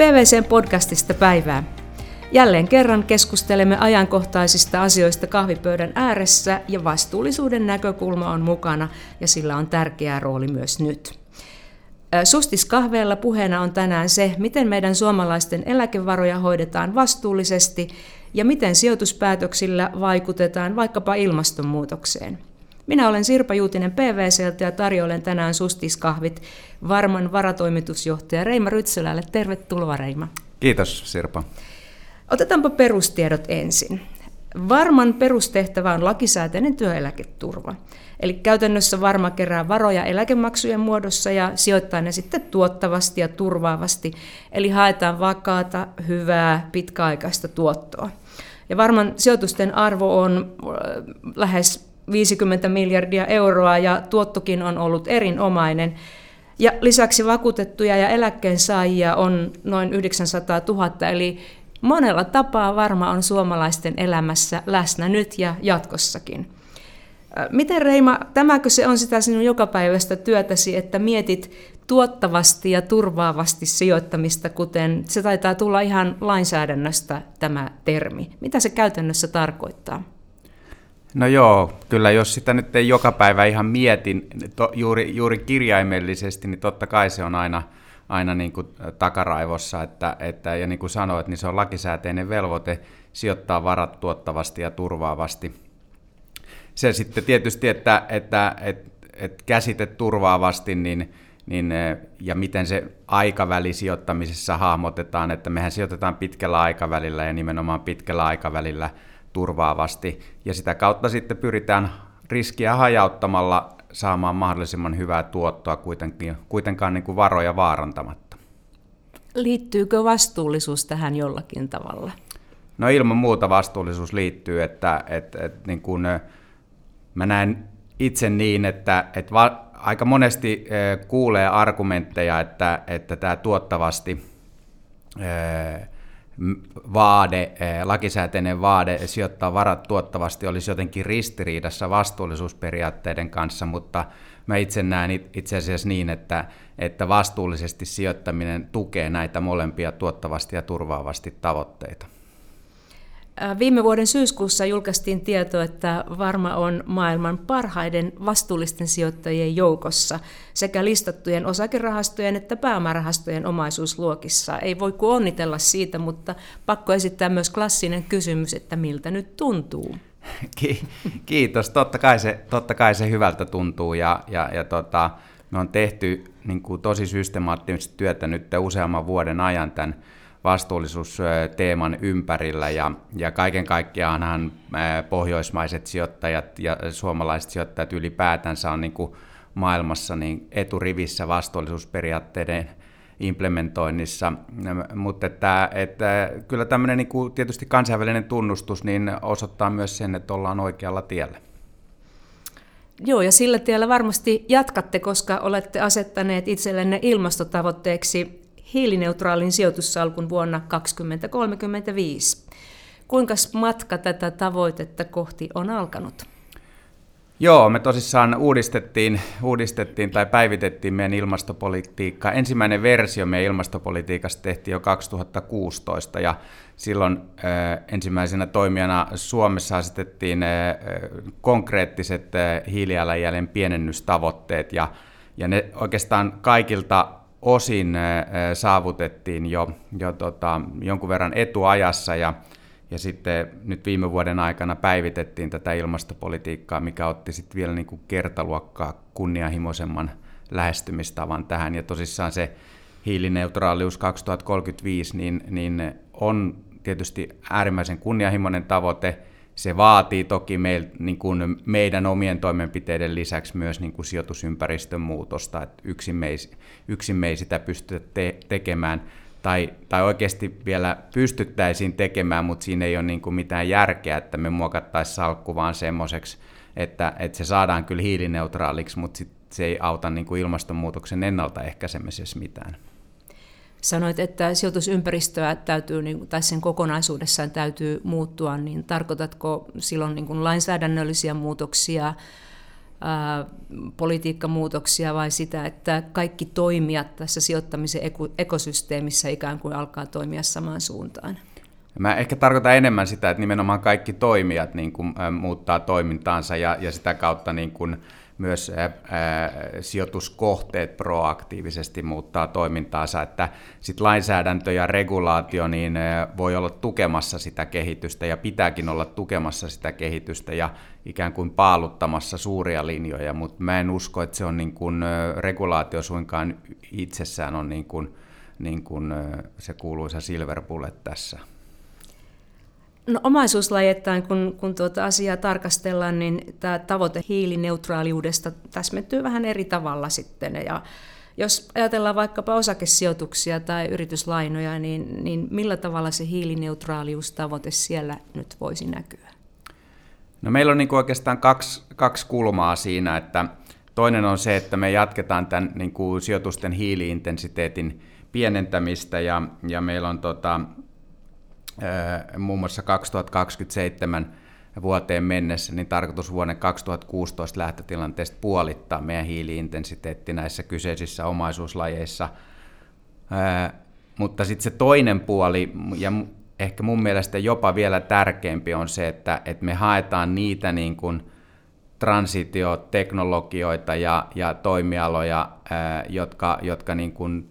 PVCn podcastista päivää. Jälleen kerran keskustelemme ajankohtaisista asioista kahvipöydän ääressä ja vastuullisuuden näkökulma on mukana ja sillä on tärkeä rooli myös nyt. Sustis kahveella puheena on tänään se, miten meidän suomalaisten eläkevaroja hoidetaan vastuullisesti ja miten sijoituspäätöksillä vaikutetaan vaikkapa ilmastonmuutokseen. Minä olen Sirpa Juutinen PVCltä ja tarjoilen tänään sustiskahvit Varman varatoimitusjohtaja Reima Rytselälle. Tervetuloa Reima. Kiitos Sirpa. Otetaanpa perustiedot ensin. Varman perustehtävä on lakisääteinen työeläketurva. Eli käytännössä varma kerää varoja eläkemaksujen muodossa ja sijoittaa ne sitten tuottavasti ja turvaavasti. Eli haetaan vakaata, hyvää, pitkäaikaista tuottoa. Ja varman sijoitusten arvo on äh, lähes 50 miljardia euroa ja tuottokin on ollut erinomainen. Ja lisäksi vakuutettuja ja eläkkeensaajia on noin 900 000, eli monella tapaa varma on suomalaisten elämässä läsnä nyt ja jatkossakin. Miten Reima, tämäkö se on sitä sinun jokapäiväistä työtäsi, että mietit tuottavasti ja turvaavasti sijoittamista, kuten se taitaa tulla ihan lainsäädännöstä tämä termi. Mitä se käytännössä tarkoittaa? No joo, kyllä jos sitä nyt ei joka päivä ihan mietin to, juuri, juuri kirjaimellisesti, niin totta kai se on aina, aina niin kuin takaraivossa, että, että, ja niin kuin sanoit, niin se on lakisääteinen velvoite sijoittaa varat tuottavasti ja turvaavasti. Se sitten tietysti, että, että, että, että käsite turvaavasti, niin, niin, ja miten se aikaväli sijoittamisessa hahmotetaan, että mehän sijoitetaan pitkällä aikavälillä ja nimenomaan pitkällä aikavälillä – turvaavasti. Ja sitä kautta sitten pyritään riskiä hajauttamalla saamaan mahdollisimman hyvää tuottoa kuitenkin, kuitenkaan niin kuin varoja vaarantamatta. Liittyykö vastuullisuus tähän jollakin tavalla? No ilman muuta vastuullisuus liittyy, että, että, että niin kuin, mä näen itse niin, että, että va, aika monesti kuulee argumentteja, että, että tämä tuottavasti vaade, eh, lakisääteinen vaade sijoittaa varat tuottavasti olisi jotenkin ristiriidassa vastuullisuusperiaatteiden kanssa, mutta mä itse näen itse asiassa niin, että, että vastuullisesti sijoittaminen tukee näitä molempia tuottavasti ja turvaavasti tavoitteita. Viime vuoden syyskuussa julkaistiin tieto, että Varma on maailman parhaiden vastuullisten sijoittajien joukossa sekä listattujen osakerahastojen että pääomarahastojen omaisuusluokissa. Ei voi kuin onnitella siitä, mutta pakko esittää myös klassinen kysymys, että miltä nyt tuntuu. Kiitos. Totta kai se, totta kai se hyvältä tuntuu ja, ja, ja tota, me on tehty niin kuin tosi systemaattisesti työtä nyt useamman vuoden ajan tämän vastuullisuusteeman ympärillä ja, ja kaiken kaikkiaanhan pohjoismaiset sijoittajat ja suomalaiset sijoittajat ylipäätänsä on niin kuin maailmassa niin eturivissä vastuullisuusperiaatteiden implementoinnissa, mutta että, että kyllä tämmöinen niin kuin tietysti kansainvälinen tunnustus niin osoittaa myös sen, että ollaan oikealla tiellä. Joo, ja sillä tiellä varmasti jatkatte, koska olette asettaneet itsellenne ilmastotavoitteeksi hiilineutraalin sijoitussalkun vuonna 2035. Kuinka matka tätä tavoitetta kohti on alkanut? Joo, me tosissaan uudistettiin, uudistettiin tai päivitettiin meidän ilmastopolitiikkaa. Ensimmäinen versio meidän ilmastopolitiikasta tehtiin jo 2016 ja silloin äh, ensimmäisenä toimijana Suomessa asetettiin äh, konkreettiset äh, hiilijalanjäljen pienennystavoitteet ja, ja ne oikeastaan kaikilta osin saavutettiin jo, jo tota, jonkun verran etuajassa ja, ja sitten nyt viime vuoden aikana päivitettiin tätä ilmastopolitiikkaa, mikä otti sitten vielä niin kuin kertaluokkaa kunnianhimoisemman lähestymistavan tähän. Ja tosissaan se hiilineutraalius 2035 niin, niin on tietysti äärimmäisen kunnianhimoinen tavoite – se vaatii toki meil, niin kuin meidän omien toimenpiteiden lisäksi myös niin kuin sijoitusympäristön muutosta, että yksin me ei, yksin me ei sitä pystytä te- tekemään, tai, tai oikeasti vielä pystyttäisiin tekemään, mutta siinä ei ole niin kuin mitään järkeä, että me muokattaisiin salkku vaan semmoiseksi, että, että se saadaan kyllä hiilineutraaliksi, mutta sit se ei auta niin kuin ilmastonmuutoksen ennaltaehkäisemisessä mitään. Sanoit, että sijoitusympäristöä täytyy, niin tai sen kokonaisuudessaan täytyy muuttua, niin tarkoitatko silloin niin kuin lainsäädännöllisiä muutoksia, politiikkamuutoksia vai sitä, että kaikki toimijat tässä sijoittamisen ekosysteemissä ikään kuin alkaa toimia samaan suuntaan? Mä ehkä tarkoitan enemmän sitä, että nimenomaan kaikki toimijat niin kuin, muuttaa toimintaansa ja, ja sitä kautta niin kuin, myös ää, sijoituskohteet proaktiivisesti muuttaa toimintaansa, että sit lainsäädäntö ja regulaatio niin voi olla tukemassa sitä kehitystä ja pitääkin olla tukemassa sitä kehitystä ja ikään kuin paaluttamassa suuria linjoja, mutta mä en usko, että se on niin kuin, regulaatio suinkaan itsessään on niin kuin, niin kuin se kuuluisa silver bullet tässä. No omaisuuslajeittain, kun, kun tuota asiaa tarkastellaan, niin tämä tavoite hiilineutraaliudesta täsmentyy vähän eri tavalla sitten. Ja jos ajatellaan vaikkapa osakesijoituksia tai yrityslainoja, niin, niin millä tavalla se hiilineutraaliustavoite siellä nyt voisi näkyä? No meillä on niin oikeastaan kaksi, kaksi kulmaa siinä, että toinen on se, että me jatketaan tämän niin kuin sijoitusten hiiliintensiteetin pienentämistä ja, ja meillä on tota, muun muassa 2027 vuoteen mennessä, niin tarkoitus vuoden 2016 lähtötilanteesta puolittaa meidän hiiliintensiteetti näissä kyseisissä omaisuuslajeissa. Mutta sitten se toinen puoli, ja ehkä mun mielestä jopa vielä tärkeämpi on se, että, että me haetaan niitä niin kuin transitioteknologioita ja, ja toimialoja, jotka, jotka niin kuin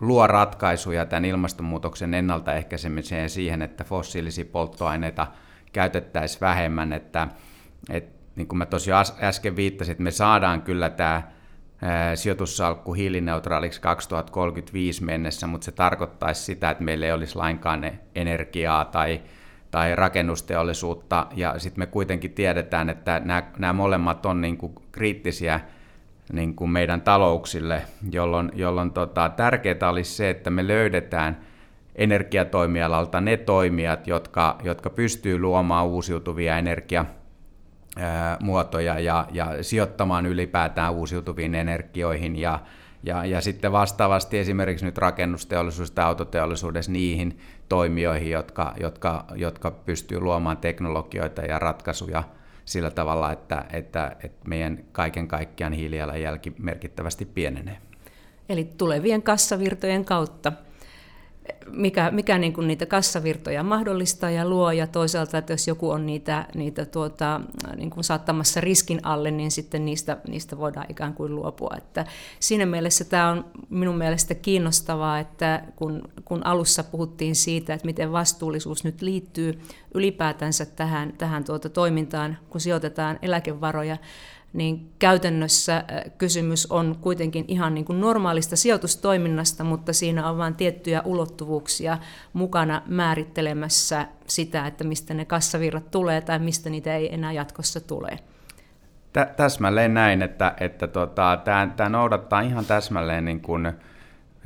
luo ratkaisuja tämän ilmastonmuutoksen ennaltaehkäisemiseen siihen, että fossiilisia polttoaineita käytettäisiin vähemmän, että, että niin kuin mä tosiaan äsken viittasin, että me saadaan kyllä tämä sijoitussalkku hiilineutraaliksi 2035 mennessä, mutta se tarkoittaisi sitä, että meillä ei olisi lainkaan energiaa tai, tai rakennusteollisuutta, ja sitten me kuitenkin tiedetään, että nämä, nämä molemmat on niin kuin kriittisiä niin kuin meidän talouksille, jolloin, jolloin tota, tärkeää olisi se, että me löydetään energiatoimialalta ne toimijat, jotka, jotka pystyy luomaan uusiutuvia energiamuotoja ja, ja sijoittamaan ylipäätään uusiutuviin energioihin ja, ja, ja sitten vastaavasti esimerkiksi nyt rakennusteollisuudessa tai autoteollisuudessa niihin toimijoihin, jotka, jotka, jotka pystyy luomaan teknologioita ja ratkaisuja – sillä tavalla, että, että, että meidän kaiken kaikkiaan hiilijalanjälki merkittävästi pienenee. Eli tulevien kassavirtojen kautta mikä, mikä niin kuin niitä kassavirtoja mahdollistaa ja luo, ja toisaalta, että jos joku on niitä, niitä tuota, niin kuin saattamassa riskin alle, niin sitten niistä, niistä voidaan ikään kuin luopua. Että siinä mielessä tämä on minun mielestä kiinnostavaa, että kun, kun alussa puhuttiin siitä, että miten vastuullisuus nyt liittyy ylipäätänsä tähän, tähän tuota toimintaan, kun sijoitetaan eläkevaroja, niin käytännössä äh, kysymys on kuitenkin ihan niin kuin normaalista sijoitustoiminnasta, mutta siinä on vain tiettyjä ulottuvuuksia mukana määrittelemässä sitä, että mistä ne kassavirrat tulee tai mistä niitä ei enää jatkossa tule. Täsmälleen näin, että, että tota, tämä, noudattaa ihan täsmälleen niin kuin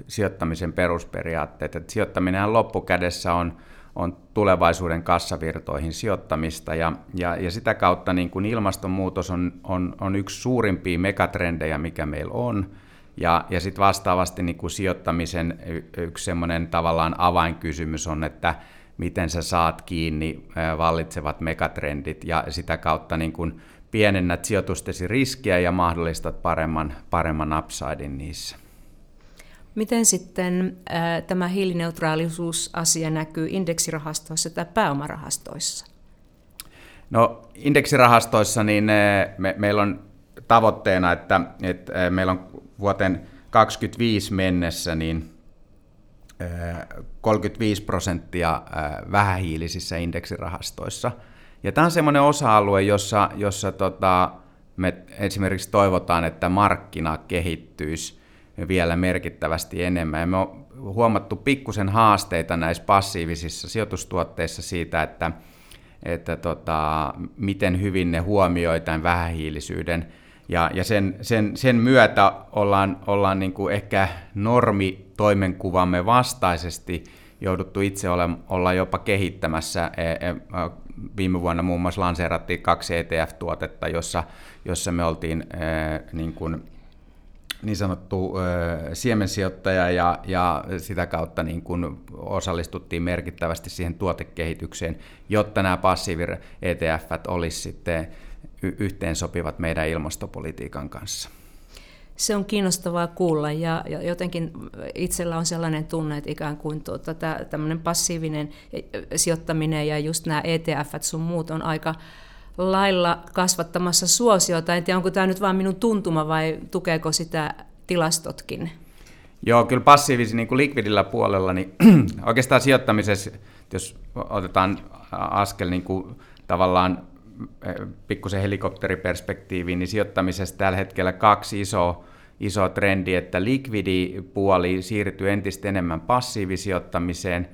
sijoittamisen perusperiaatteet. Että sijoittaminen loppukädessä on, on tulevaisuuden kassavirtoihin sijoittamista ja, ja, ja sitä kautta niin kuin ilmastonmuutos on, on, on yksi suurimpia megatrendejä, mikä meillä on. Ja, ja sitten vastaavasti niin kuin sijoittamisen yksi semmoinen tavallaan avainkysymys on, että miten sä saat kiinni vallitsevat megatrendit ja sitä kautta niin kuin pienennät sijoitustesi riskiä ja mahdollistat paremman, paremman upsidein niissä. Miten sitten äh, tämä hiilineutraalisuusasia näkyy indeksirahastoissa tai pääomarahastoissa? No indeksirahastoissa niin me, meillä on tavoitteena, että, että meillä on vuoteen 2025 mennessä niin 35 prosenttia vähähiilisissä indeksirahastoissa. Ja tämä on semmoinen osa-alue, jossa, jossa tota, me esimerkiksi toivotaan, että markkina kehittyisi vielä merkittävästi enemmän. Ja me on huomattu pikkusen haasteita näissä passiivisissa sijoitustuotteissa siitä, että, että tota, miten hyvin ne huomioi tämän vähähiilisyyden. Ja, ja sen, sen, sen myötä ollaan, ollaan niin kuin ehkä normitoimenkuvamme vastaisesti jouduttu itse ole, olla jopa kehittämässä. E, e, viime vuonna muun muassa lanseerattiin kaksi ETF-tuotetta, jossa, jossa me oltiin e, niin kuin niin sanottu ö, siemensijoittaja ja, ja sitä kautta niin kun osallistuttiin merkittävästi siihen tuotekehitykseen, jotta nämä passiivi ETF olisi sitten yhteensopivat meidän ilmastopolitiikan kanssa. Se on kiinnostavaa kuulla ja, ja jotenkin itsellä on sellainen tunne, että ikään kuin tuota, tämmöinen passiivinen sijoittaminen ja just nämä ETF sun muut on aika lailla kasvattamassa suosiota. En tiedä, onko tämä nyt vain minun tuntuma vai tukeeko sitä tilastotkin? Joo, kyllä passiivisen niin likvidillä puolella, niin oikeastaan sijoittamisessa, jos otetaan askel niin kuin tavallaan eh, pikkusen helikopteriperspektiiviin, niin sijoittamisessa tällä hetkellä kaksi isoa iso trendi, että likvidipuoli siirtyy entistä enemmän passiivisijoittamiseen,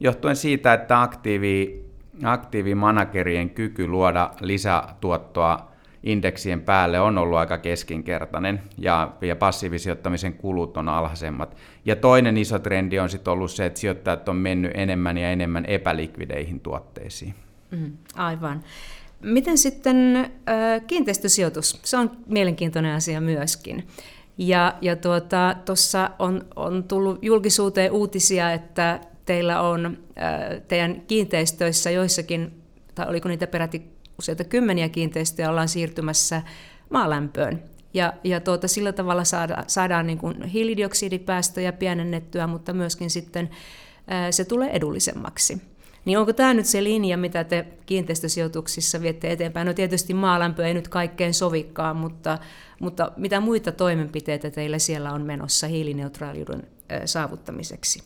johtuen siitä, että aktiivi, aktiivimanagerien kyky luoda lisätuottoa indeksien päälle on ollut aika keskinkertainen ja, ja passiivisijoittamisen kulut on alhaisemmat. Ja toinen iso trendi on sitten ollut se, että sijoittajat on mennyt enemmän ja enemmän epälikvideihin tuotteisiin. Mm, aivan. Miten sitten äh, kiinteistösijoitus? Se on mielenkiintoinen asia myöskin. Ja, ja tuota, tuossa on, on tullut julkisuuteen uutisia, että teillä on teidän kiinteistöissä joissakin, tai oliko niitä peräti useita kymmeniä kiinteistöjä, ollaan siirtymässä maalämpöön. Ja, ja tuota, sillä tavalla saada, saadaan niin kuin hiilidioksidipäästöjä pienennettyä, mutta myöskin sitten se tulee edullisemmaksi. Niin onko tämä nyt se linja, mitä te kiinteistösijoituksissa viette eteenpäin? No tietysti maalämpö ei nyt kaikkein sovikkaan, mutta, mutta mitä muita toimenpiteitä teillä siellä on menossa hiilineutraaliuden saavuttamiseksi?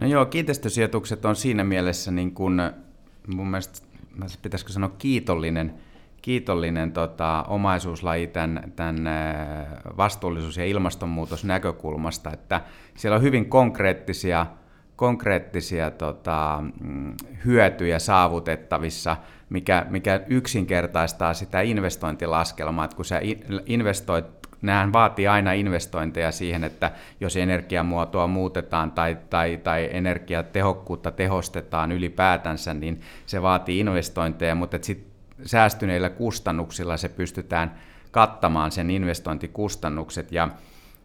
No joo, kiinteistösijoitukset on siinä mielessä niin kuin, mun mielestä, pitäisikö sanoa kiitollinen, kiitollinen tota, omaisuuslaji tämän, tämän vastuullisuus- ja ilmastonmuutos näkökulmasta, että siellä on hyvin konkreettisia konkreettisia tota, mm, hyötyjä saavutettavissa, mikä, mikä yksinkertaistaa sitä investointilaskelmaa, että kun sä investoit Nämähän vaatii aina investointeja siihen, että jos energiamuotoa muutetaan tai, tai, tai energiatehokkuutta tehostetaan ylipäätänsä, niin se vaatii investointeja, mutta sitten säästyneillä kustannuksilla se pystytään kattamaan sen investointikustannukset. Ja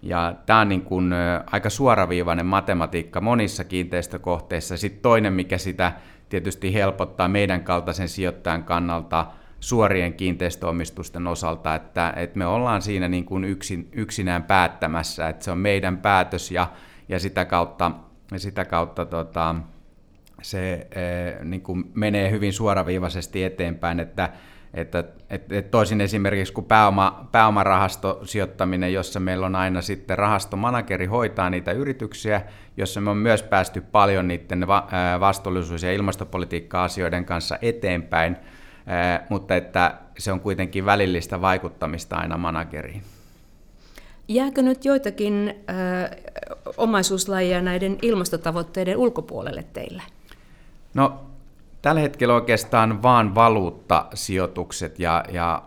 ja tämä on niin kuin aika suoraviivainen matematiikka monissa kiinteistökohteissa. Sitten toinen, mikä sitä tietysti helpottaa meidän kaltaisen sijoittajan kannalta suorien kiinteistöomistusten osalta, että, että me ollaan siinä niin kuin yksin, yksinään päättämässä, että se on meidän päätös ja, ja sitä kautta, sitä kautta tota, se niin kuin menee hyvin suoraviivaisesti eteenpäin, että että, että, että toisin esimerkiksi kuin pääoma, pääomarahastosijoittaminen, jossa meillä on aina sitten rahastomanageri hoitaa niitä yrityksiä, jossa me on myös päästy paljon niiden vastuullisuus- ja ilmastopolitiikka-asioiden kanssa eteenpäin, mutta että se on kuitenkin välillistä vaikuttamista aina manageriin. Jääkö nyt joitakin äh, omaisuuslajia näiden ilmastotavoitteiden ulkopuolelle teille? No Tällä hetkellä oikeastaan vaan valuuttasijoitukset ja, ja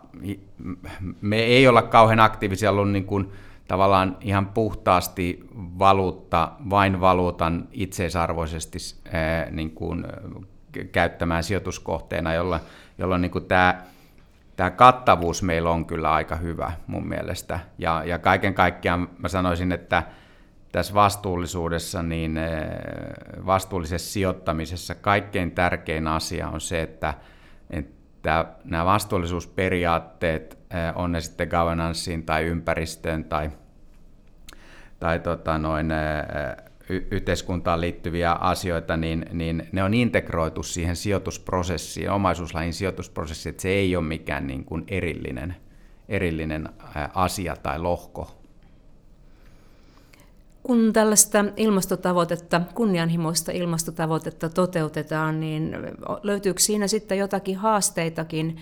me ei olla kauhean aktiivisia ollut niin kuin tavallaan ihan puhtaasti valuutta, vain valuutan itseisarvoisesti niin kuin käyttämään sijoituskohteena, jolla, jolloin niin tämä, tämä kattavuus meillä on kyllä aika hyvä mun mielestä. Ja, ja kaiken kaikkiaan mä sanoisin, että tässä vastuullisuudessa, niin eh, vastuullisessa sijoittamisessa kaikkein tärkein asia on se, että, että nämä vastuullisuusperiaatteet, eh, on ne sitten governancein tai ympäristöön tai, tai tota noin, yhteiskuntaan liittyviä asioita, niin, niin ne on integroitu siihen sijoitusprosessiin, omaisuuslain sijoitusprosessiin, että se ei ole mikään niin kuin erillinen, erillinen asia tai lohko, kun tällaista ilmastotavoitetta, kunnianhimoista ilmastotavoitetta toteutetaan, niin löytyykö siinä sitten jotakin haasteitakin?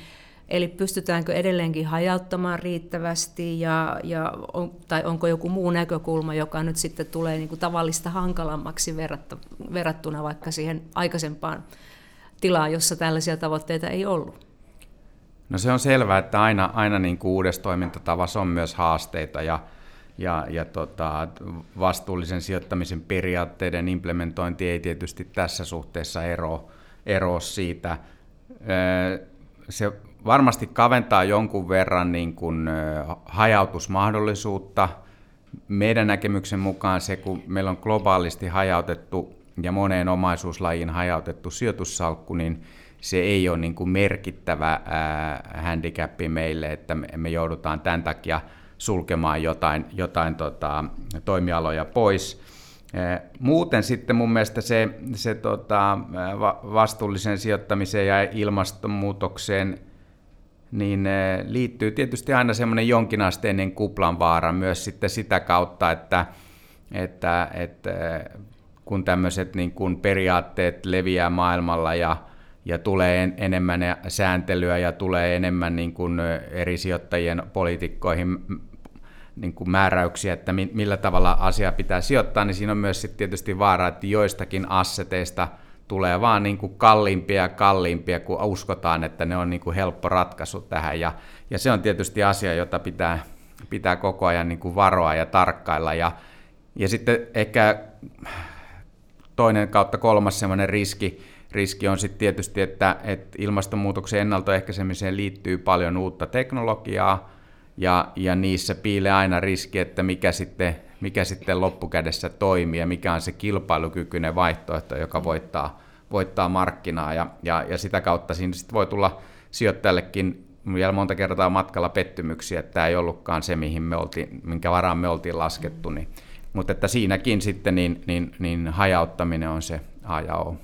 Eli pystytäänkö edelleenkin hajauttamaan riittävästi ja, ja on, tai onko joku muu näkökulma, joka nyt sitten tulee niin kuin tavallista hankalammaksi verrattuna vaikka siihen aikaisempaan tilaan, jossa tällaisia tavoitteita ei ollut? No se on selvää, että aina, aina niin kuin uudessa toimintatavassa on myös haasteita ja ja, ja tota, vastuullisen sijoittamisen periaatteiden implementointi ei tietysti tässä suhteessa ero, ero siitä. Se varmasti kaventaa jonkun verran niin kuin hajautusmahdollisuutta. Meidän näkemyksen mukaan se, kun meillä on globaalisti hajautettu ja moneen omaisuuslajiin hajautettu sijoitussalkku, niin se ei ole niin kuin merkittävä handicappi meille, että me, me joudutaan tämän takia sulkemaan jotain, jotain tota, toimialoja pois. Muuten sitten mun mielestä se, se tota, vastuullisen sijoittamiseen ja ilmastonmuutokseen niin liittyy tietysti aina semmoinen jonkinasteinen kuplan vaara myös sitten sitä kautta, että, että, että kun tämmöiset niin kuin periaatteet leviää maailmalla ja, ja tulee enemmän sääntelyä ja tulee enemmän niin kuin eri sijoittajien poliitikkoihin niin kuin määräyksiä, että millä tavalla asia pitää sijoittaa, niin siinä on myös sitten tietysti vaara, että joistakin asseteista tulee vaan niin kuin kalliimpia ja kalliimpia, kun uskotaan, että ne on niin kuin helppo ratkaisu tähän. Ja, ja se on tietysti asia, jota pitää, pitää koko ajan niin kuin varoa ja tarkkailla. Ja, ja sitten ehkä toinen kautta kolmas sellainen riski, riski on sitten tietysti, että, että ilmastonmuutoksen ennaltoehkäisemiseen liittyy paljon uutta teknologiaa, ja, ja niissä piilee aina riski, että mikä sitten, mikä sitten loppukädessä toimii ja mikä on se kilpailukykyinen vaihtoehto, joka voittaa, voittaa markkinaa. Ja, ja, ja sitä kautta siinä sitten voi tulla sijoittajallekin vielä monta kertaa matkalla pettymyksiä, että tämä ei ollutkaan se, mihin me oltiin, minkä varaan me oltiin laskettu, niin, mutta että siinäkin sitten niin, niin, niin hajauttaminen on se A ja O.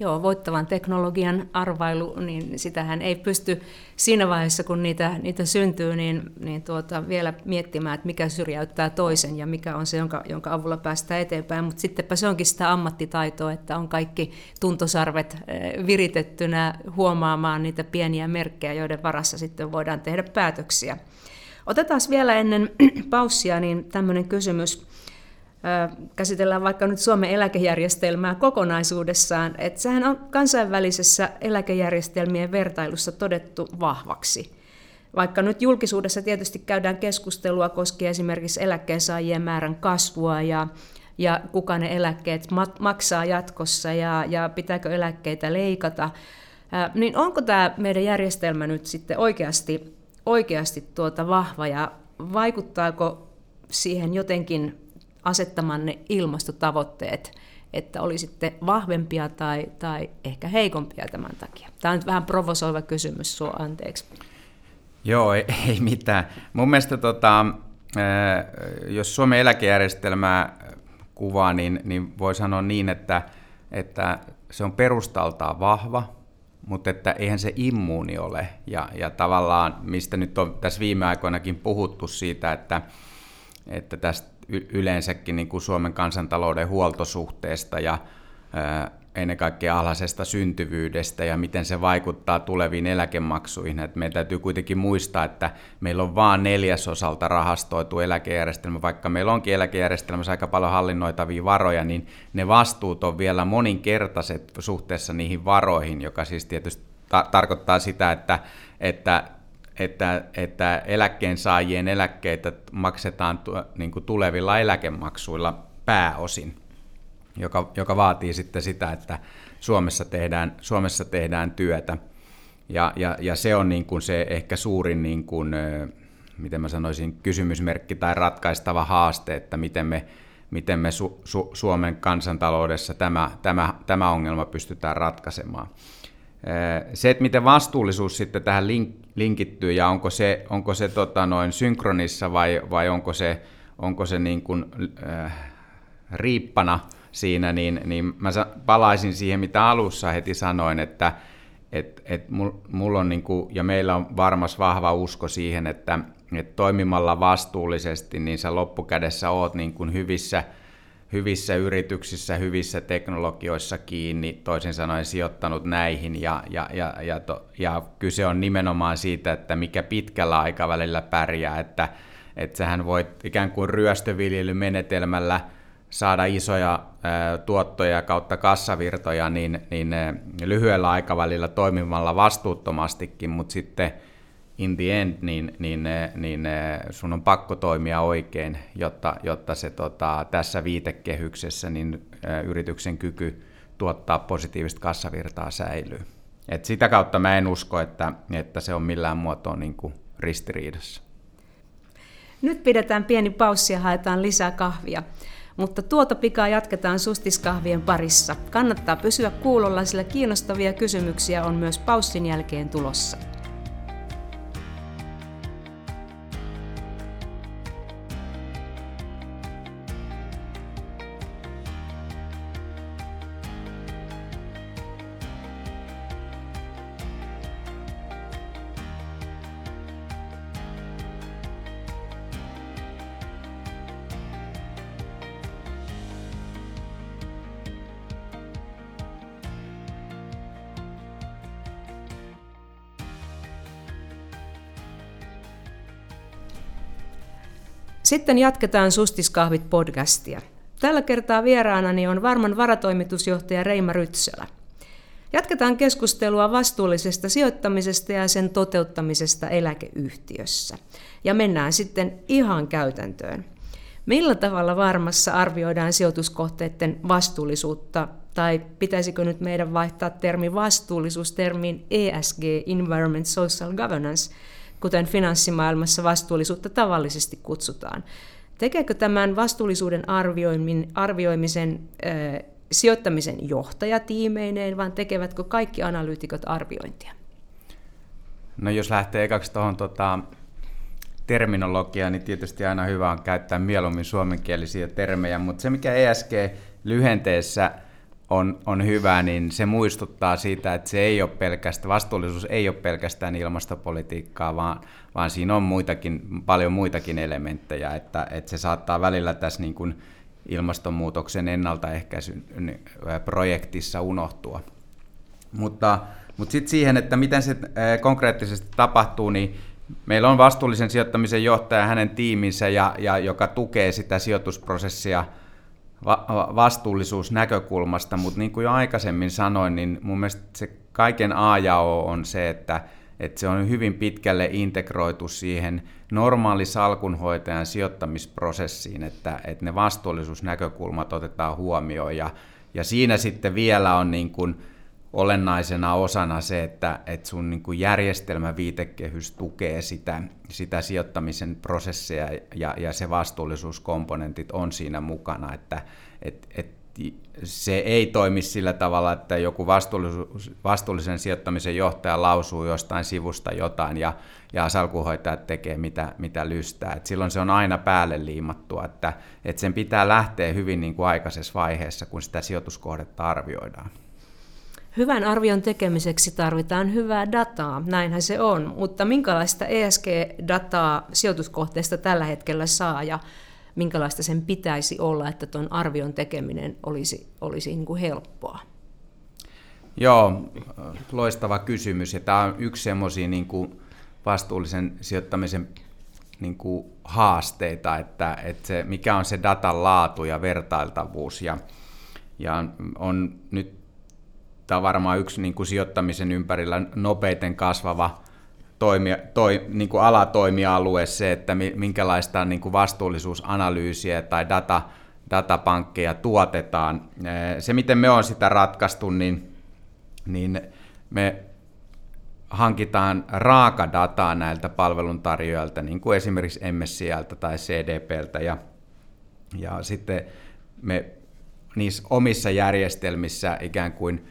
Joo, voittavan teknologian arvailu, niin sitähän ei pysty siinä vaiheessa, kun niitä, niitä syntyy, niin, niin tuota, vielä miettimään, että mikä syrjäyttää toisen ja mikä on se, jonka, jonka avulla päästään eteenpäin. Mutta sittenpä se onkin sitä ammattitaitoa, että on kaikki tuntosarvet eh, viritettynä huomaamaan niitä pieniä merkkejä, joiden varassa sitten voidaan tehdä päätöksiä. Otetaan vielä ennen paussia niin tämmöinen kysymys käsitellään vaikka nyt Suomen eläkejärjestelmää kokonaisuudessaan, että sehän on kansainvälisessä eläkejärjestelmien vertailussa todettu vahvaksi. Vaikka nyt julkisuudessa tietysti käydään keskustelua koskien esimerkiksi eläkkeensaajien määrän kasvua ja, ja kuka ne eläkkeet maksaa jatkossa ja, ja pitääkö eläkkeitä leikata, niin onko tämä meidän järjestelmä nyt sitten oikeasti, oikeasti tuota vahva ja vaikuttaako siihen jotenkin asettamanne ilmastotavoitteet, että olisitte vahvempia tai, tai ehkä heikompia tämän takia? Tämä on nyt vähän provosoiva kysymys, sua anteeksi. Joo, ei, ei mitään. Mun mielestä tota, jos Suomen eläkejärjestelmää kuvaa, niin, niin voi sanoa niin, että, että se on perustaltaan vahva, mutta että eihän se immuuni ole. Ja, ja tavallaan, mistä nyt on tässä viime aikoinakin puhuttu siitä, että, että tästä yleensäkin niin kuin Suomen kansantalouden huoltosuhteesta ja ennen kaikkea alhaisesta syntyvyydestä ja miten se vaikuttaa tuleviin eläkemaksuihin. Et meidän täytyy kuitenkin muistaa, että meillä on vain neljäsosalta rahastoitu eläkejärjestelmä, vaikka meillä onkin eläkejärjestelmässä aika paljon hallinnoitavia varoja, niin ne vastuut on vielä moninkertaiset suhteessa niihin varoihin, joka siis tietysti ta- tarkoittaa sitä, että, että että, että eläkkeensaajien eläkkeitä maksetaan niin kuin tulevilla eläkemaksuilla pääosin, joka, joka vaatii sitten sitä, että Suomessa tehdään, Suomessa tehdään työtä. Ja, ja, ja se on niin kuin se ehkä suurin, niin kuin, miten mä sanoisin, kysymysmerkki tai ratkaistava haaste, että miten me, miten me Su, Su, Suomen kansantaloudessa tämä, tämä, tämä ongelma pystytään ratkaisemaan. Se, että miten vastuullisuus sitten tähän link, linkittyy ja onko se, onko se tota noin synkronissa vai, vai onko se, onko se niin kuin, äh, riippana siinä, niin, niin mä palaisin siihen, mitä alussa heti sanoin, että et, et mulla on niin kuin, ja meillä on varmasti vahva usko siihen, että et toimimalla vastuullisesti, niin sä loppukädessä oot niin kuin hyvissä – hyvissä yrityksissä, hyvissä teknologioissa kiinni, toisin sanoen sijoittanut näihin, ja, ja, ja, ja, to, ja kyse on nimenomaan siitä, että mikä pitkällä aikavälillä pärjää, että, että sähän voit ikään kuin ryöstöviljelymenetelmällä saada isoja tuottoja kautta kassavirtoja, niin, niin ää, lyhyellä aikavälillä toimimalla vastuuttomastikin, mutta sitten in the end, niin, niin, niin sun on pakko toimia oikein, jotta, jotta se tota, tässä viitekehyksessä niin yrityksen kyky tuottaa positiivista kassavirtaa säilyy. Et sitä kautta mä en usko, että, että se on millään muotoa niin kuin ristiriidassa. Nyt pidetään pieni paussi ja haetaan lisää kahvia. Mutta tuota pikaa jatketaan sustiskahvien parissa. Kannattaa pysyä kuulolla, sillä kiinnostavia kysymyksiä on myös paussin jälkeen tulossa. Sitten jatketaan Sustiskahvit podcastia. Tällä kertaa vieraanani on varman varatoimitusjohtaja Reima Rytsölä. Jatketaan keskustelua vastuullisesta sijoittamisesta ja sen toteuttamisesta eläkeyhtiössä. Ja mennään sitten ihan käytäntöön. Millä tavalla varmassa arvioidaan sijoituskohteiden vastuullisuutta, tai pitäisikö nyt meidän vaihtaa termi vastuullisuus termiin ESG, Environment Social Governance – kuten finanssimaailmassa vastuullisuutta tavallisesti kutsutaan. Tekeekö tämän vastuullisuuden arvioimisen äh, sijoittamisen johtajatiimeineen, vaan tekevätkö kaikki analyytikot arviointia? No jos lähtee ekaksi tuohon tota, terminologiaan, niin tietysti aina hyvä on käyttää mieluummin suomenkielisiä termejä, mutta se mikä ESG lyhenteessä – on, on hyvä, niin se muistuttaa siitä, että se ei ole pelkästään, vastuullisuus ei ole pelkästään ilmastopolitiikkaa, vaan, vaan siinä on muitakin, paljon muitakin elementtejä, että, että se saattaa välillä tässä niin kuin ilmastonmuutoksen ennaltaehkäisyn projektissa unohtua. Mutta, mutta sitten siihen, että miten se konkreettisesti tapahtuu, niin meillä on vastuullisen sijoittamisen johtaja hänen tiiminsä, ja, ja joka tukee sitä sijoitusprosessia – va- vastuullisuus näkökulmasta, mutta niin kuin jo aikaisemmin sanoin, niin mun mielestä se kaiken A ja O on se, että, että se on hyvin pitkälle integroitu siihen normaali salkunhoitajan sijoittamisprosessiin, että, että ne vastuullisuusnäkökulmat otetaan huomioon. Ja, ja siinä sitten vielä on niin kuin olennaisena osana se, että, että sun niin kuin järjestelmäviitekehys tukee sitä, sitä sijoittamisen prosesseja ja, ja se vastuullisuuskomponentit on siinä mukana, että et, et se ei toimi sillä tavalla, että joku vastuullisen sijoittamisen johtaja lausuu jostain sivusta jotain ja, ja salkuhoitajat tekee mitä, mitä lystää. Et silloin se on aina päälle liimattua, että, että sen pitää lähteä hyvin niin kuin aikaisessa vaiheessa, kun sitä sijoituskohdetta arvioidaan. Hyvän arvion tekemiseksi tarvitaan hyvää dataa, näinhän se on, mutta minkälaista ESG-dataa sijoituskohteesta tällä hetkellä saa ja minkälaista sen pitäisi olla, että tuon arvion tekeminen olisi, olisi niin kuin helppoa? Joo, loistava kysymys. Ja tämä on yksi semmoisia niin vastuullisen sijoittamisen niin kuin haasteita, että, että se, mikä on se datan laatu ja vertailtavuus. Ja, ja on nyt tämä on varmaan yksi niin kuin sijoittamisen ympärillä nopeiten kasvava toimi, toi, niin kuin alatoimialue se, että minkälaista niin kuin vastuullisuusanalyysiä tai data, datapankkeja tuotetaan. Se, miten me on sitä ratkaistu, niin, niin me hankitaan raakadataa näiltä palveluntarjoajilta, niin kuin esimerkiksi MSCLtä tai CDPltä, ja, ja sitten me niissä omissa järjestelmissä ikään kuin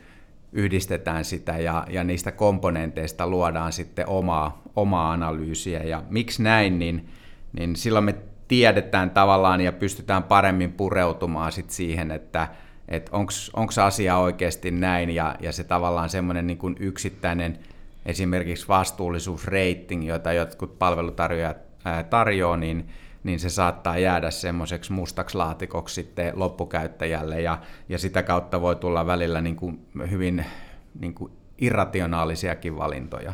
yhdistetään sitä ja, ja niistä komponenteista luodaan sitten omaa, omaa analyysiä. Ja miksi näin, niin, niin silloin me tiedetään tavallaan ja pystytään paremmin pureutumaan sit siihen, että et onko asia oikeasti näin ja, ja se tavallaan semmoinen niin yksittäinen esimerkiksi vastuullisuusreiting, jota jotkut palvelutarjoajat tarjoaa, niin, niin se saattaa jäädä semmoiseksi mustaksi laatikoksi sitten loppukäyttäjälle ja, ja sitä kautta voi tulla välillä niin kuin hyvin niin kuin irrationaalisiakin valintoja.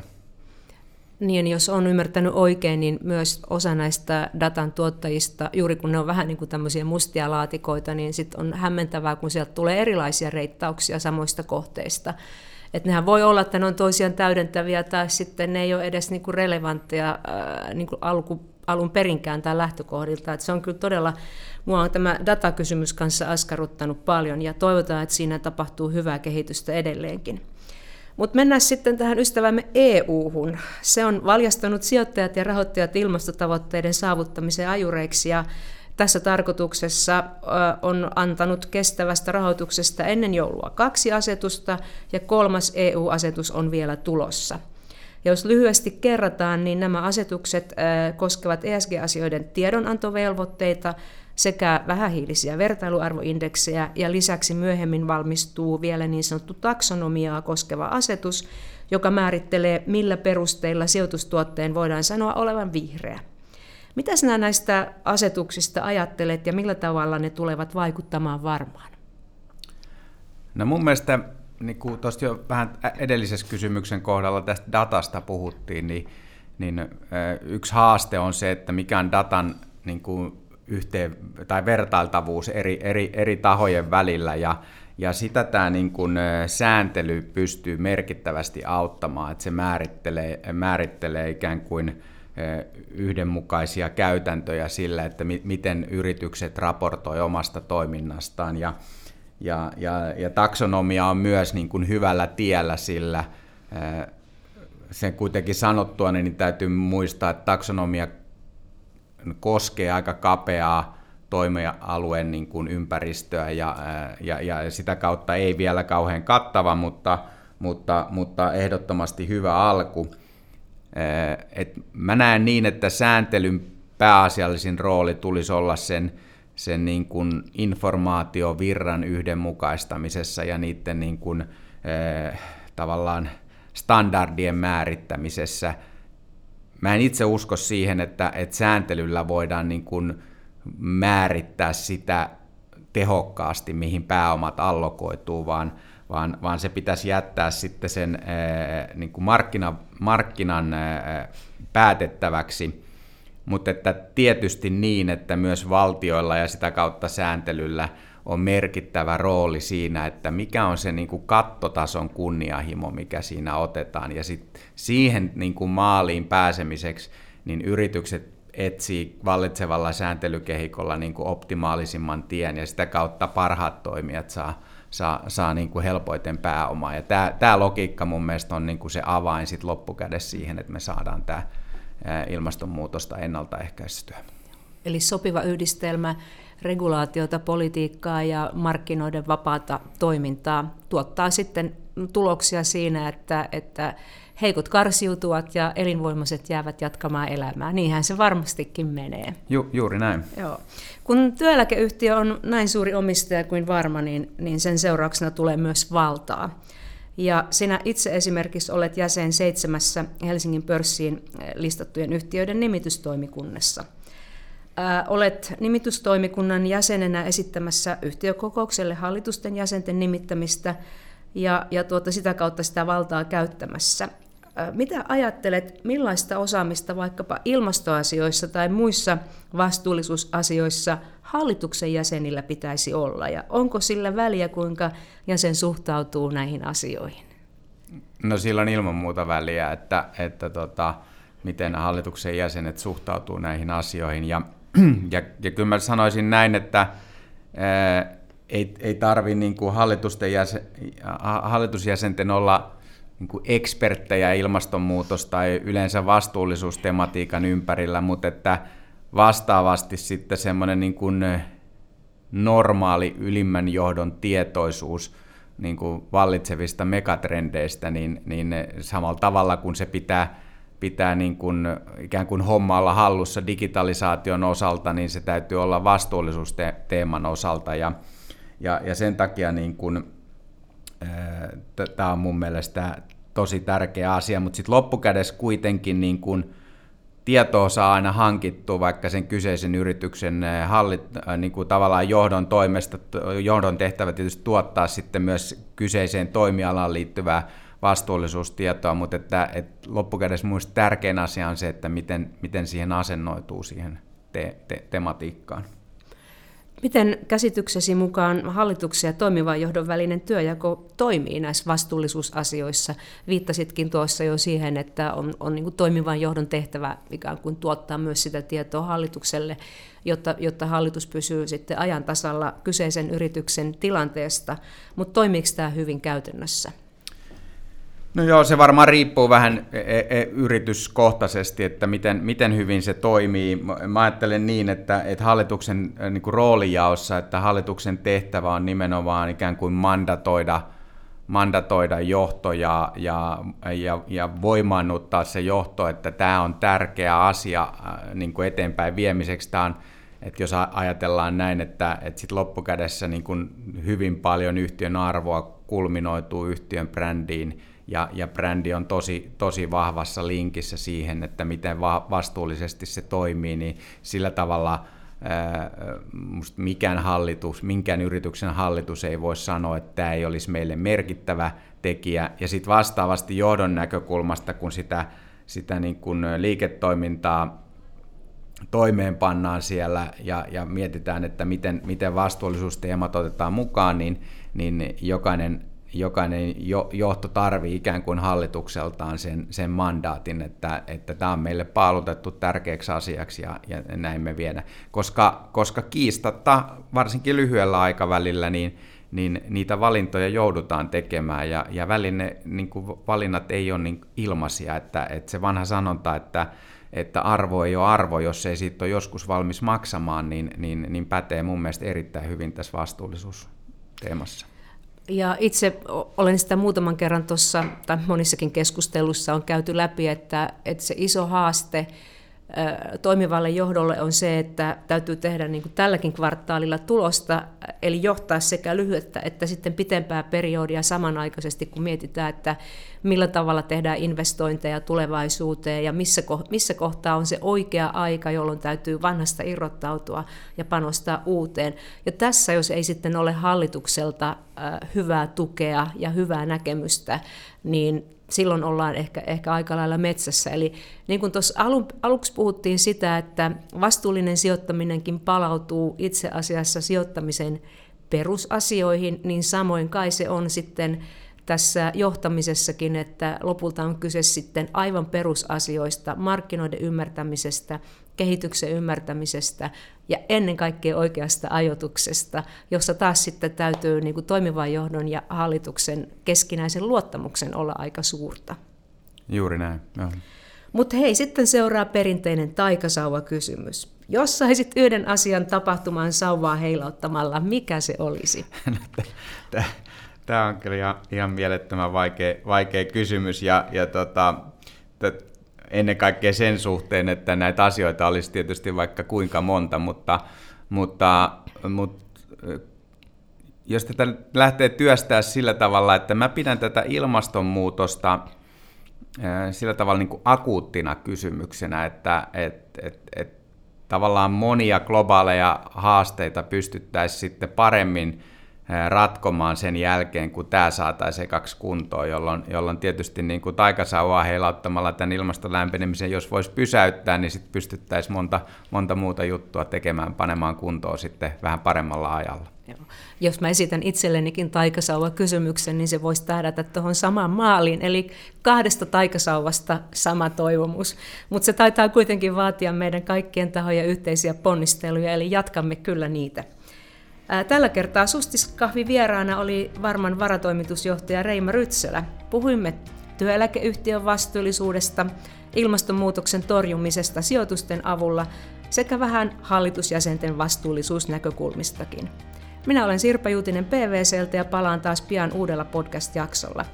Niin, jos on ymmärtänyt oikein, niin myös osa näistä datan tuottajista, juuri kun ne on vähän niin kuin tämmöisiä mustia laatikoita, niin sitten on hämmentävää, kun sieltä tulee erilaisia reittauksia samoista kohteista. Että nehän voi olla, että ne on toisiaan täydentäviä tai sitten ne ei ole edes niin kuin relevantteja niin alku, alun perinkään tai lähtökohdilta. Että se on kyllä todella, mua on tämä datakysymys kanssa askarruttanut paljon ja toivotaan, että siinä tapahtuu hyvää kehitystä edelleenkin. Mutta mennään sitten tähän ystävämme EU-hun. Se on valjastanut sijoittajat ja rahoittajat ilmastotavoitteiden saavuttamiseen ajureiksi ja Tässä tarkoituksessa on antanut kestävästä rahoituksesta ennen joulua kaksi asetusta ja kolmas EU-asetus on vielä tulossa. Ja jos lyhyesti kerrataan, niin nämä asetukset koskevat ESG-asioiden tiedonantovelvoitteita sekä vähähiilisiä vertailuarvoindeksejä ja lisäksi myöhemmin valmistuu vielä niin sanottu taksonomiaa koskeva asetus, joka määrittelee, millä perusteilla sijoitustuotteen voidaan sanoa olevan vihreä. Mitä sinä näistä asetuksista ajattelet ja millä tavalla ne tulevat vaikuttamaan varmaan? No mun mielestä, niin kuin tuosta jo vähän edellisessä kysymyksen kohdalla tästä datasta puhuttiin, niin, niin yksi haaste on se, että mikä on datan niin kuin yhteen, tai vertailtavuus eri, eri, eri tahojen välillä, ja, ja sitä tämä niin kuin sääntely pystyy merkittävästi auttamaan, että se määrittelee, määrittelee ikään kuin yhdenmukaisia käytäntöjä sillä, että mi- miten yritykset raportoi omasta toiminnastaan. Ja, ja, ja, ja taksonomia on myös niin kuin hyvällä tiellä sillä, sen kuitenkin sanottua, niin täytyy muistaa, että taksonomia koskee aika kapeaa toimialueen niin kuin ympäristöä ja, ja, ja sitä kautta ei vielä kauhean kattava, mutta, mutta, mutta ehdottomasti hyvä alku. Et mä näen niin, että sääntelyn pääasiallisin rooli tulisi olla sen, sen niin kuin informaatiovirran yhdenmukaistamisessa ja niiden niin kuin, eh, tavallaan standardien määrittämisessä. Mä en itse usko siihen, että, että sääntelyllä voidaan niin kuin määrittää sitä tehokkaasti, mihin pääomat allokoituu, vaan, vaan, vaan se pitäisi jättää sitten sen eh, niin kuin markkina, markkinan eh, päätettäväksi, mutta että tietysti niin, että myös valtioilla ja sitä kautta sääntelyllä on merkittävä rooli siinä, että mikä on se niin kuin kattotason kunnianhimo, mikä siinä otetaan. Ja sit siihen niin kuin maaliin pääsemiseksi niin yritykset etsii vallitsevalla sääntelykehikolla niin kuin optimaalisimman tien ja sitä kautta parhaat toimijat saa, saa, saa niin kuin helpoiten pääomaa. Ja tämä, tämä logiikka mun mielestä on niin kuin se avain sit loppukädessä siihen, että me saadaan tämä ilmastonmuutosta ennaltaehkäistyä. Eli sopiva yhdistelmä regulaatiota, politiikkaa ja markkinoiden vapaata toimintaa tuottaa sitten tuloksia siinä, että, että heikot karsiutuvat ja elinvoimaiset jäävät jatkamaan elämää. Niinhän se varmastikin menee. Ju, juuri näin. Joo. Kun työeläkeyhtiö on näin suuri omistaja kuin varma, niin, niin sen seurauksena tulee myös valtaa. Ja sinä itse esimerkiksi olet jäsen seitsemässä Helsingin pörssiin listattujen yhtiöiden nimitystoimikunnassa. Olet nimitystoimikunnan jäsenenä esittämässä yhtiökokoukselle hallitusten jäsenten nimittämistä ja, ja tuota, sitä kautta sitä valtaa käyttämässä. Mitä ajattelet, millaista osaamista vaikkapa ilmastoasioissa tai muissa vastuullisuusasioissa hallituksen jäsenillä pitäisi olla ja onko sillä väliä, kuinka jäsen suhtautuu näihin asioihin? No sillä on ilman muuta väliä, että, että tota, miten hallituksen jäsenet suhtautuu näihin asioihin ja, ja, ja kyllä mä sanoisin näin, että ää, ei, ei tarvi niin kuin hallitusten jäsen, hallitusjäsenten olla niin kuin eksperttejä ilmastonmuutos- tai yleensä vastuullisuustematiikan ympärillä, mutta että vastaavasti sitten semmoinen niin kuin normaali ylimmän johdon tietoisuus niin kuin vallitsevista megatrendeistä, niin, niin samalla tavalla kuin se pitää, pitää niin kuin, ikään kuin hommaalla hallussa digitalisaation osalta, niin se täytyy olla vastuullisuusteeman osalta. Ja, ja, ja sen takia niin kuin, tämä on mun mielestä tosi tärkeä asia, mutta sitten loppukädessä kuitenkin niin kuin, tietoa saa aina hankittua vaikka sen kyseisen yrityksen hallit, niin kuin tavallaan johdon toimesta, johdon tehtävä tietysti tuottaa sitten myös kyseiseen toimialaan liittyvää vastuullisuustietoa, mutta että, että loppukädessä minusta tärkein asia on se, että miten, miten siihen asennoituu siihen te, te, tematiikkaan. Miten käsityksesi mukaan hallituksen ja toimivan johdon välinen työjako toimii näissä vastuullisuusasioissa? Viittasitkin tuossa jo siihen, että on, on niin toimivan johdon tehtävä ikään kuin tuottaa myös sitä tietoa hallitukselle, jotta, jotta hallitus pysyy sitten ajan tasalla kyseisen yrityksen tilanteesta. Mutta toimiiko tämä hyvin käytännössä? No joo, se varmaan riippuu vähän e, e, e, yrityskohtaisesti, että miten, miten hyvin se toimii. Mä ajattelen niin, että, että hallituksen niin kuin roolijaossa, että hallituksen tehtävä on nimenomaan ikään kuin mandatoida, mandatoida johto ja, ja, ja, ja voimannuttaa se johto, että tämä on tärkeä asia niin kuin eteenpäin viemiseksi. Tämä on, että jos ajatellaan näin, että, että sit loppukädessä niin kuin hyvin paljon yhtiön arvoa kulminoituu yhtiön brändiin, ja, ja brändi on tosi, tosi vahvassa linkissä siihen, että miten va- vastuullisesti se toimii, niin sillä tavalla ää, musta mikään hallitus, minkään yrityksen hallitus ei voi sanoa, että tämä ei olisi meille merkittävä tekijä. Ja sitten vastaavasti johdon näkökulmasta, kun sitä, sitä niin kuin liiketoimintaa toimeenpannaan siellä ja, ja mietitään, että miten, miten vastuullisuusteemat otetaan mukaan, niin, niin jokainen jokainen johto tarvii ikään kuin hallitukseltaan sen, sen mandaatin, että, että tämä on meille paalutettu tärkeäksi asiaksi ja, ja näin me viedä. Koska, koska kiistatta, varsinkin lyhyellä aikavälillä, niin, niin niitä valintoja joudutaan tekemään ja, ja väline, niin kuin valinnat ei ole niin ilmaisia, että, että se vanha sanonta, että, että arvo ei ole arvo, jos ei siitä ole joskus valmis maksamaan, niin, niin, niin pätee mun mielestä erittäin hyvin tässä vastuullisuusteemassa. Ja itse olen sitä muutaman kerran tuossa, tai monissakin keskustelussa on käyty läpi, että, että se iso haaste toimivalle johdolle on se, että täytyy tehdä niin kuin tälläkin kvartaalilla tulosta, eli johtaa sekä lyhyettä että sitten pitempää periodia samanaikaisesti, kun mietitään, että millä tavalla tehdään investointeja tulevaisuuteen ja missä, missä kohtaa on se oikea aika, jolloin täytyy vanhasta irrottautua ja panostaa uuteen. Ja tässä, jos ei sitten ole hallitukselta hyvää tukea ja hyvää näkemystä, niin silloin ollaan ehkä, ehkä aika lailla metsässä. Eli niin kuin tuossa alu, aluksi puhuttiin sitä, että vastuullinen sijoittaminenkin palautuu itse asiassa sijoittamisen perusasioihin, niin samoin kai se on sitten tässä johtamisessakin, että lopulta on kyse sitten aivan perusasioista, markkinoiden ymmärtämisestä, kehityksen ymmärtämisestä ja ennen kaikkea oikeasta ajotuksesta, jossa taas sitten täytyy niin kuin toimivan johdon ja hallituksen keskinäisen luottamuksen olla aika suurta. Juuri näin, Mutta hei, sitten seuraa perinteinen taikasauva-kysymys. Jos saisit yhden asian tapahtumaan sauvaa heilauttamalla, mikä se olisi? Tämä on kyllä ihan, ihan mielettömän vaikea, vaikea kysymys ja, ja tota, ennen kaikkea sen suhteen, että näitä asioita olisi tietysti vaikka kuinka monta, mutta, mutta, mutta jos tätä lähtee työstää sillä tavalla, että mä pidän tätä ilmastonmuutosta sillä tavalla niin kuin akuuttina kysymyksenä, että et, et, et, tavallaan monia globaaleja haasteita pystyttäisiin sitten paremmin ratkomaan sen jälkeen, kun tämä saataisiin kaksi kuntoon, jolloin, jolloin tietysti niin kuin taikasauvaa heilauttamalla tämän ilmaston lämpenemisen, jos voisi pysäyttää, niin sitten pystyttäisiin monta, monta muuta juttua tekemään, panemaan kuntoon sitten vähän paremmalla ajalla. Joo. Jos mä esitän itsellenikin taikasauva kysymyksen, niin se voisi tähdätä tuohon samaan maaliin, eli kahdesta taikasauvasta sama toivomus. Mutta se taitaa kuitenkin vaatia meidän kaikkien tahojen yhteisiä ponnisteluja, eli jatkamme kyllä niitä. Tällä kertaa Sustiskahvi vieraana oli varman varatoimitusjohtaja Reima Rytsölä. Puhuimme työeläkeyhtiön vastuullisuudesta, ilmastonmuutoksen torjumisesta sijoitusten avulla sekä vähän hallitusjäsenten vastuullisuusnäkökulmistakin. Minä olen Sirpa Juutinen PVCltä ja palaan taas pian uudella podcast-jaksolla.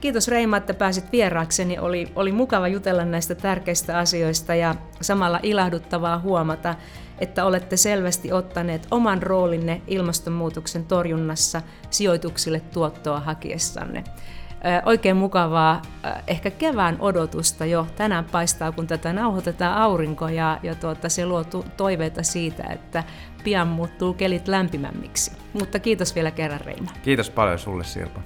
Kiitos Reima, että pääsit vieraakseni. Oli, oli mukava jutella näistä tärkeistä asioista ja samalla ilahduttavaa huomata, että olette selvästi ottaneet oman roolinne ilmastonmuutoksen torjunnassa sijoituksille tuottoa hakiessanne. Oikein mukavaa, ehkä kevään odotusta jo. Tänään paistaa, kun tätä nauhoitetaan aurinko ja, ja tuota, se luo toiveita siitä, että pian muuttuu kelit lämpimämmiksi. Mutta kiitos vielä kerran Reima. Kiitos paljon sulle Sirpa.